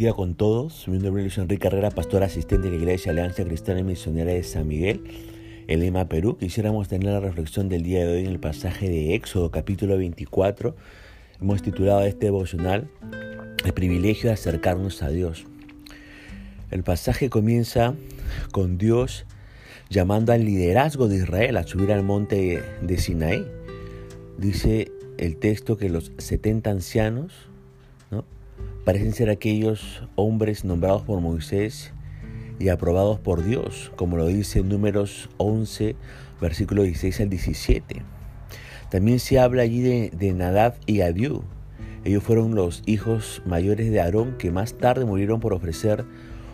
día con todos. Mi nombre es Enrique Carrera, pastor asistente de la Iglesia Alianza Cristiana y Misionera de San Miguel, en Lima, Perú. Quisiéramos tener la reflexión del día de hoy en el pasaje de Éxodo, capítulo 24. Hemos titulado este devocional El privilegio de acercarnos a Dios. El pasaje comienza con Dios llamando al liderazgo de Israel a subir al monte de Sinaí. Dice el texto que los 70 ancianos, ¿no? Parecen ser aquellos hombres nombrados por Moisés y aprobados por Dios, como lo dice en Números 11, versículo 16 al 17. También se habla allí de, Nadab y Abiú. Ellos fueron los hijos mayores de Aarón que más tarde murieron por ofrecer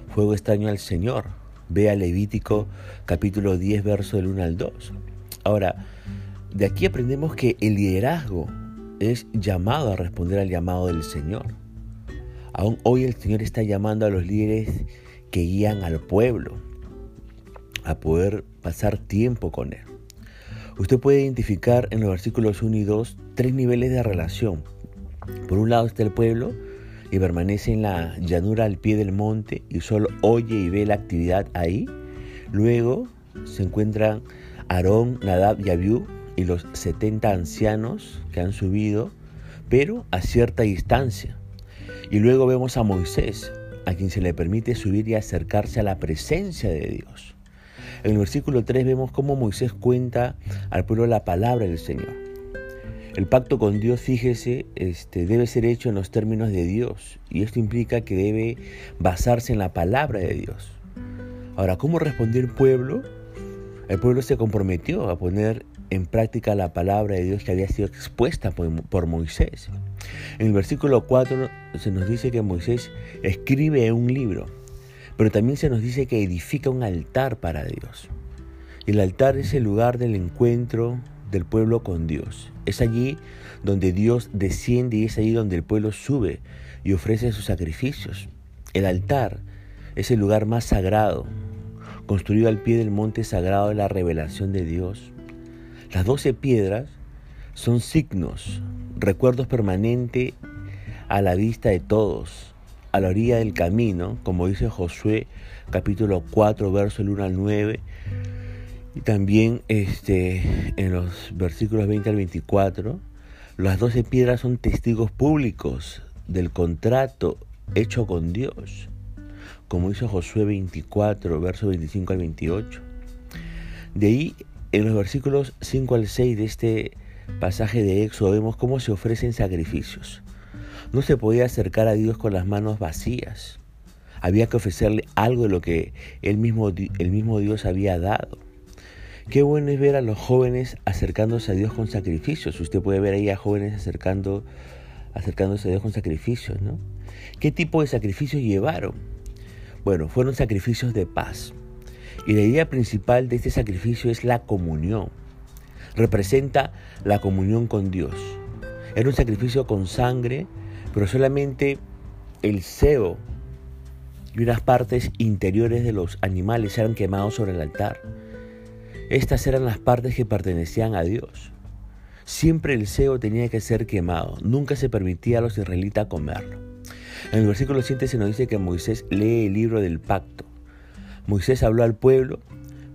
fuego extraño al Señor. Ve a Levítico capítulo 10, verso del 1 al 2. Ahora, de aquí aprendemos que el liderazgo es llamado a responder al llamado del Señor. Aún hoy el Señor está llamando a los líderes que guían al pueblo a poder pasar tiempo con Él. Usted puede identificar en los versículos 1 y 2 tres niveles de relación. Por un lado está el pueblo y permanece en la llanura al pie del monte y solo oye y ve la actividad ahí. Luego se encuentran Aarón, Nadab y Abiú y los 70 ancianos que han subido, pero a cierta distancia. Y luego vemos a Moisés, a quien se le permite subir y acercarse a la presencia de Dios. En el versículo 3 vemos cómo Moisés cuenta al pueblo la palabra del Señor. El pacto con Dios, fíjese, este, debe ser hecho en los términos de Dios y esto implica que debe basarse en la palabra de Dios. Ahora, ¿cómo respondió el pueblo? El pueblo se comprometió a poner en práctica la palabra de Dios que había sido expuesta por, Moisés. En el versículo 4 se nos dice que Moisés escribe un libro, pero también se nos dice que edifica un altar para Dios. El altar es el lugar del encuentro del pueblo con Dios. Es allí donde Dios desciende y es allí donde el pueblo sube y ofrece sus sacrificios. El altar es el lugar más sagrado, construido al pie del monte sagrado de la revelación de Dios. Las doce piedras son signos, recuerdos permanentes a la vista de todos, a la orilla del camino, como dice Josué capítulo 4, verso 1 al 9, y también este, en los versículos 20 al 24, las doce piedras son testigos públicos del contrato hecho con Dios, como dice Josué 24, verso 25 al 28. De ahí en los versículos 5 al 6 de este pasaje de Éxodo vemos cómo se ofrecen sacrificios. No se podía acercar a Dios con las manos vacías. Había que ofrecerle algo de lo que el mismo, el mismo Dios había dado. Qué bueno es ver a los jóvenes acercándose a Dios con sacrificios. Usted puede ver ahí a jóvenes acercando, acercándose a Dios con sacrificios, ¿no? ¿Qué tipo de sacrificios llevaron? Bueno, fueron sacrificios de paz. Y la idea principal de este sacrificio es la comunión. Representa la comunión con Dios. Era un sacrificio con sangre, pero solamente el cebo y unas partes interiores de los animales eran quemados sobre el altar. Estas eran las partes que pertenecían a Dios. Siempre el cebo tenía que ser quemado, nunca se permitía a los israelitas comerlo. En el versículo 7 se nos dice que Moisés lee el libro del pacto. Moisés habló al pueblo,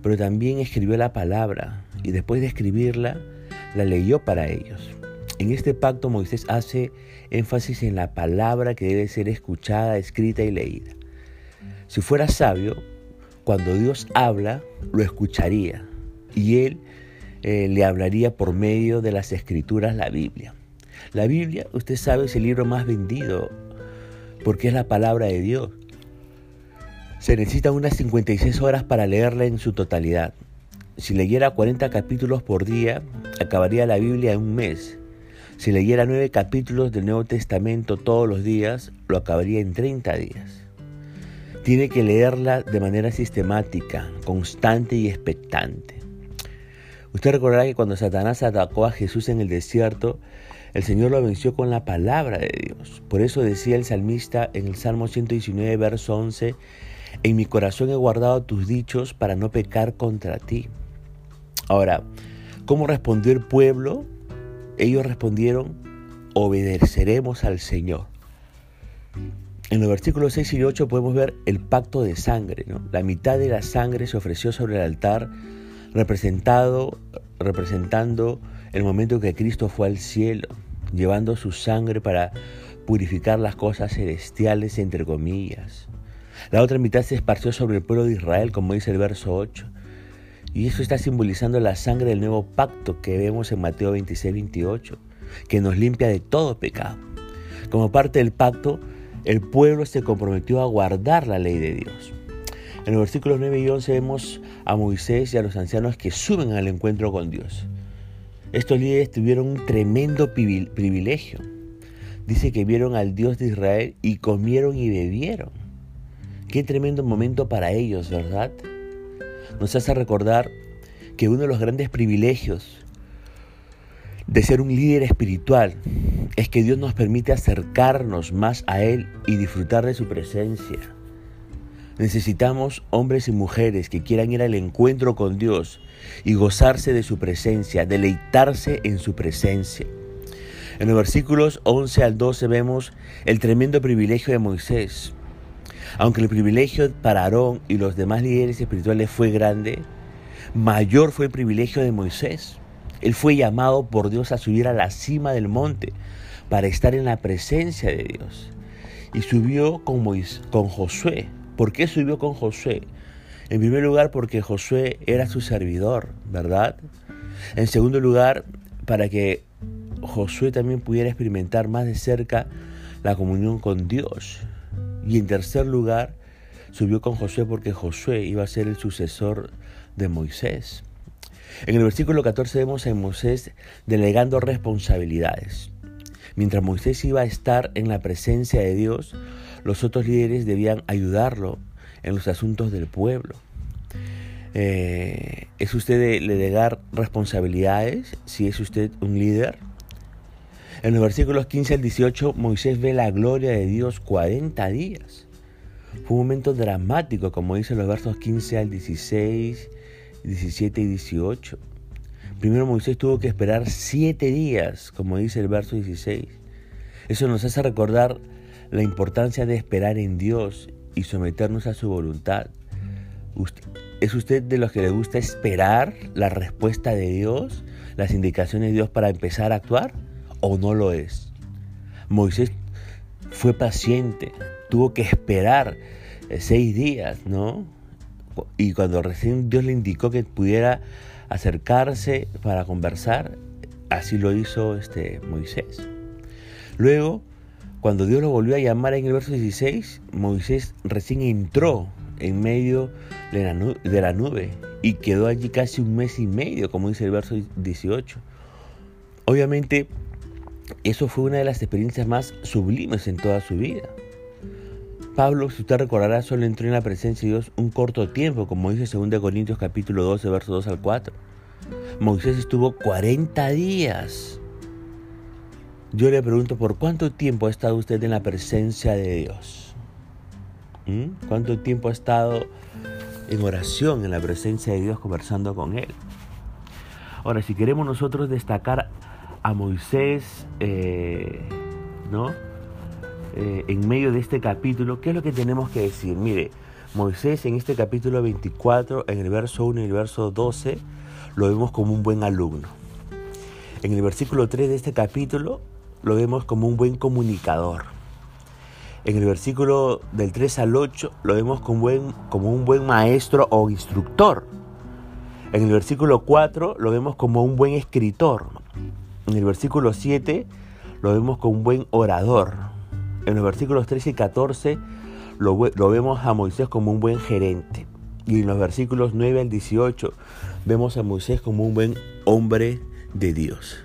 pero también escribió la palabra y después de escribirla, la leyó para ellos. En este pacto Moisés hace énfasis en la palabra que debe ser escuchada, escrita y leída. Si fuera sabio, cuando Dios habla, lo escucharía y él eh, le hablaría por medio de las escrituras, la Biblia. La Biblia, usted sabe, es el libro más vendido porque es la palabra de Dios. Se necesitan unas 56 horas para leerla en su totalidad. Si leyera 40 capítulos por día, acabaría la Biblia en un mes. Si leyera 9 capítulos del Nuevo Testamento todos los días, lo acabaría en 30 días. Tiene que leerla de manera sistemática, constante y expectante. Usted recordará que cuando Satanás atacó a Jesús en el desierto, el Señor lo venció con la palabra de Dios. Por eso decía el salmista en el Salmo 119, verso 11, en mi corazón he guardado tus dichos para no pecar contra ti. Ahora, ¿cómo respondió el pueblo? Ellos respondieron, obedeceremos al Señor. En los versículos 6 y 8 podemos ver el pacto de sangre. La mitad de la sangre se ofreció sobre el altar, representado, representando el momento que Cristo fue al cielo, llevando su sangre para purificar las cosas celestiales, entre comillas. La otra mitad se esparció sobre el pueblo de Israel, como dice el verso 8. Y eso está simbolizando la sangre del nuevo pacto que vemos en Mateo 26, 28, que nos limpia de todo pecado. Como parte del pacto, el pueblo se comprometió a guardar la ley de Dios. En los versículos 9 y 11 vemos a Moisés y a los ancianos que suben al encuentro con Dios. Estos líderes tuvieron un tremendo privilegio. Dice que vieron al Dios de Israel y comieron y bebieron. Qué tremendo momento para ellos, ¿verdad? Nos hace recordar que uno de los grandes privilegios de ser un líder espiritual es que Dios nos permite acercarnos más a Él y disfrutar de su presencia. Necesitamos hombres y mujeres que quieran ir al encuentro con Dios y gozarse de su presencia, deleitarse en su presencia. En los versículos 11 al 12 vemos el tremendo privilegio de Moisés. Aunque el privilegio para Aarón y los demás líderes espirituales fue grande, mayor fue el privilegio de Moisés. Él fue llamado por Dios a subir a la cima del monte para estar en la presencia de Dios. Y subió con, con Josué. ¿Por qué subió con Josué? En primer lugar, porque Josué era su servidor, ¿verdad? En segundo lugar, para que Josué también pudiera experimentar más de cerca la comunión con Dios. Y en tercer lugar, subió con Josué porque Josué iba a ser el sucesor de Moisés. En el versículo 14 vemos a Moisés delegando responsabilidades. Mientras Moisés iba a estar en la presencia de Dios, los otros líderes debían ayudarlo en los asuntos del pueblo. Eh, ¿Es usted de delegar responsabilidades si es usted un líder? En los versículos 15 al 18, Moisés ve la gloria de Dios 40 días. Fue un momento dramático, como dicen los versos 15 al 16 17 y 18. Primero Moisés tuvo que esperar siete días, como dice el verso 16. Eso nos hace recordar la importancia de esperar en Dios y someternos a su voluntad. ¿Es usted de los que le gusta esperar la respuesta de Dios, las indicaciones de Dios para empezar a actuar? ¿O no lo es? Moisés fue paciente, tuvo que esperar eh, seis días, ¿no? Y cuando recién Dios le indicó que pudiera acercarse para conversar, así lo hizo este Moisés. Luego, cuando Dios lo volvió a llamar en el verso 16, Moisés recién entró en medio de la, nube, de y quedó allí casi un mes y medio, como dice el verso 18. Obviamente, eso fue una de las experiencias más sublimes en toda su vida. Pablo, si usted recordará, solo entró en la presencia de Dios un corto tiempo, como dice 2 Corintios capítulo 12, verso 2 al 4. Moisés estuvo 40 días. Yo le pregunto, ¿por cuánto tiempo ha estado usted en la presencia de Dios? ¿Mm? ¿Cuánto tiempo ha estado en oración, en la presencia de Dios, conversando con Él? Ahora, si queremos nosotros destacar a Moisés, eh, ¿no? Eh, en medio de este capítulo, ¿qué es lo que tenemos que decir? Mire, Moisés en este capítulo 24, en el verso 1 y el verso 12, lo vemos como un buen alumno. En el versículo 3 de este capítulo, lo vemos como un buen comunicador. En el versículo del 3 al 8 lo vemos como, buen, como un buen maestro o instructor. En el versículo 4 lo vemos como un buen escritor. En el versículo 7 lo vemos como un buen orador. En los versículos 13 y 14 lo, vemos a Moisés como un buen gerente. Y en los versículos 9 al 18 vemos a Moisés como un buen hombre de Dios.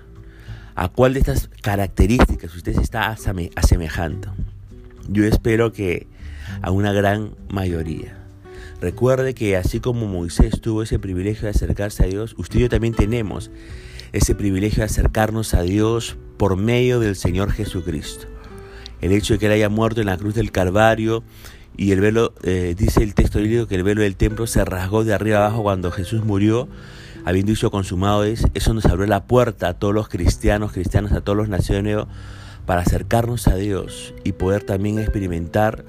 ¿A cuál de estas características usted se está asemejando? Yo espero que a una gran mayoría. Recuerde que así como Moisés tuvo ese privilegio de acercarse a Dios, usted y yo también tenemos ese privilegio de acercarnos a Dios por medio del Señor Jesucristo el hecho de que él haya muerto en la cruz del Calvario y el velo, eh, dice el texto bíblico que el velo del templo se rasgó de arriba abajo cuando Jesús murió, habiendo dicho consumado es, eso nos abrió la puerta a todos los cristianos, cristianos, a todos los nuevo, para acercarnos a Dios y poder también experimentar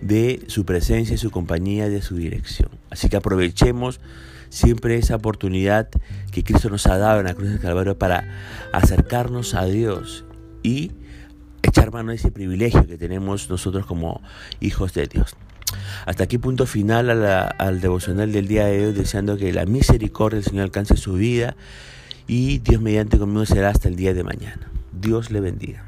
de su presencia, su compañía, de su dirección. Así que aprovechemos siempre esa oportunidad que Cristo nos ha dado en la cruz del Calvario para acercarnos a Dios y echar mano de ese privilegio que tenemos nosotros como hijos de Dios. Hasta aquí punto final al devocional del día de hoy, deseando que la misericordia del Señor alcance su vida y Dios mediante conmigo será hasta el día de mañana. Dios le bendiga.